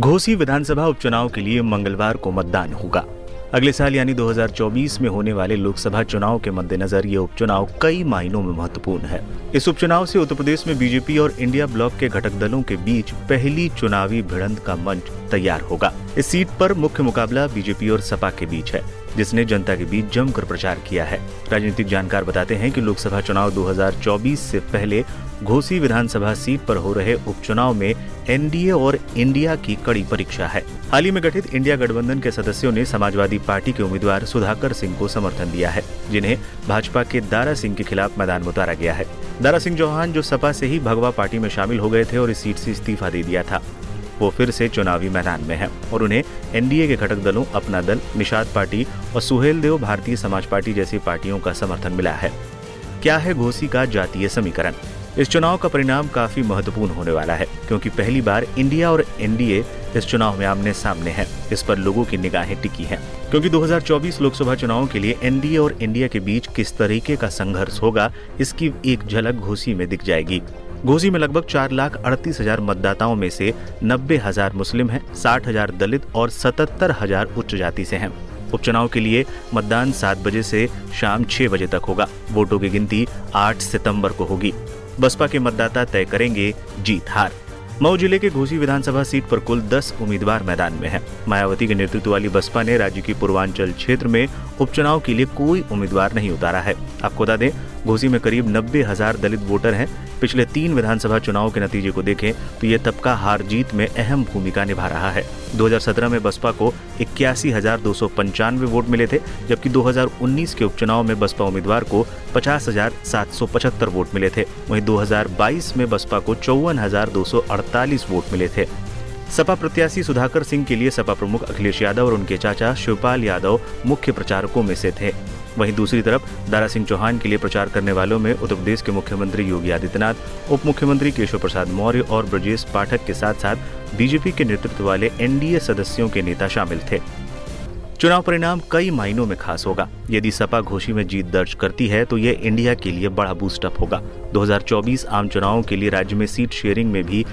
घोसी विधानसभा उपचुनाव के लिए मंगलवार को मतदान होगा। अगले साल यानी 2024 में होने वाले लोकसभा चुनाव के मद्देनजर ये उपचुनाव कई मायनों में महत्वपूर्ण है। इस उपचुनाव से उत्तर प्रदेश में बीजेपी और इंडिया ब्लॉक के घटक दलों के बीच पहली चुनावी भिड़ंत का मंच तैयार होगा। इस सीट पर मुख्य मुकाबला बीजेपी और सपा के बीच है, जिसने जनता के बीच जमकर प्रचार किया है। राजनीतिक जानकार बताते हैं कि लोकसभा चुनाव 2024 से पहले घोसी विधानसभा सीट पर हो रहे उपचुनाव में एनडीए और इंडिया की कड़ी परीक्षा है। हाल ही में गठित इंडिया गठबंधन के सदस्यों ने समाजवादी पार्टी के उम्मीदवार सुधाकर सिंह को समर्थन दिया है, जिन्हें भाजपा के दारा सिंह के खिलाफ मैदान में उतारा गया है। दारा सिंह चौहान, जो सपा से ही भगवा पार्टी में शामिल हो गए थे और इस सीट से इस्तीफा दे दिया था। वो फिर से चुनावी मैदान में है और उन्हें एनडीए के घटक दलों अपना दल, निषाद पार्टी और सुहेल देव भारतीय समाज पार्टी जैसी पार्टियों का समर्थन मिला है। क्या है घोसी का जातीय समीकरण? इस चुनाव का परिणाम काफ़ी महत्वपूर्ण होने वाला है, क्योंकि पहली बार इंडिया और एनडीए इस चुनाव में आमने सामने है। इस पर लोगों की निगाहें टिकी हैं। क्योंकि 2024 लोकसभा चुनाव के लिए एनडीए और इंडिया के बीच किस तरीके का संघर्ष होगा, इसकी एक झलक घोसी में दिख जाएगी। घोसी में लगभग चार लाख अड़तीस हज़ार मतदाताओं में से नब्बे हज़ार मुस्लिम हैं, साठ हज़ार दलित और सतहत्तर हज़ार उच्च जाति से हैं। उपचुनाव के लिए मतदान सात बजे से शाम छह बजे तक होगा वोटों की गिनती आठ सितंबर को होगी बसपा के मतदाता तय करेंगे जीत हार मऊ ज़िले के घोसी विधानसभा सीट पर कुल 10 उम्मीदवार मैदान में हैं। मायावती के नेतृत्व वाली बसपा ने राज्य की पूर्वांचल क्षेत्र में उपचुनाव के लिए कोई उम्मीदवार नहीं उतारा है आपको बता दें घोसी में करीब नब्बे हज़ार दलित वोटर हैं पिछले तीन विधानसभा चुनाव के नतीजे को देखें तो ये तबका हार जीत में अहम भूमिका निभा रहा है। 2017 में बसपा को इक्यासी वोट मिले थे, जबकि 2019 के उपचुनाव में बसपा उम्मीदवार को पचास वोट मिले थे। वहीं 2022 में बसपा को चौवन वोट मिले थे। सपा प्रत्याशी सुधाकर सिंह के लिए सपा प्रमुख अखिलेश यादव और उनके चाचा शिवपाल यादव मुख्य प्रचारकों में से थे। वहीं दूसरी तरफ़ दारा सिंह चौहान के लिए प्रचार करने वालों में उत्तर प्रदेश के मुख्यमंत्री योगी आदित्यनाथ उप मुख्यमंत्री केशव प्रसाद मौर्य और ब्रजेश पाठक के साथ साथ बीजेपी के नेतृत्व वाले एनडीए सदस्यों के नेता शामिल थे। चुनाव परिणाम कई मायनों में खास होगा। यदि सपा घोषी में जीत दर्ज करती है तो ये इंडिया के लिए बड़ा बूस्टअप होगा। 2024 आम चुनावों के लिए राज्य में सीट शेयरिंग में भी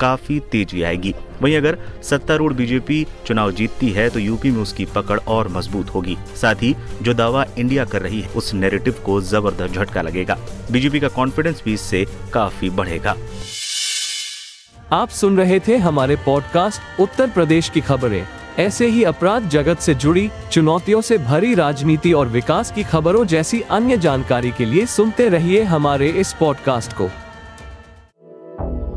काफ़ी तेज़ी आएगी। वहीं अगर सत्तारूढ़ बीजेपी चुनाव जीतती है तो यूपी में उसकी पकड़ और मज़बूत होगी। साथ ही जो दावा इंडिया कर रही है, उस नैरेटिव को ज़बरदस्त झटका लगेगा। बीजेपी का कॉन्फिडेंस भी इससे काफ़ी बढ़ेगा। आप सुन रहे थे हमारे पॉडकास्ट उत्तर प्रदेश की खबरें। ऐसे ही अपराध जगत से जुड़ी, चुनौतियों से भरी राजनीति और विकास की खबरों जैसी अन्य जानकारी के लिए सुनते रहिए हमारे इस पॉडकास्ट को।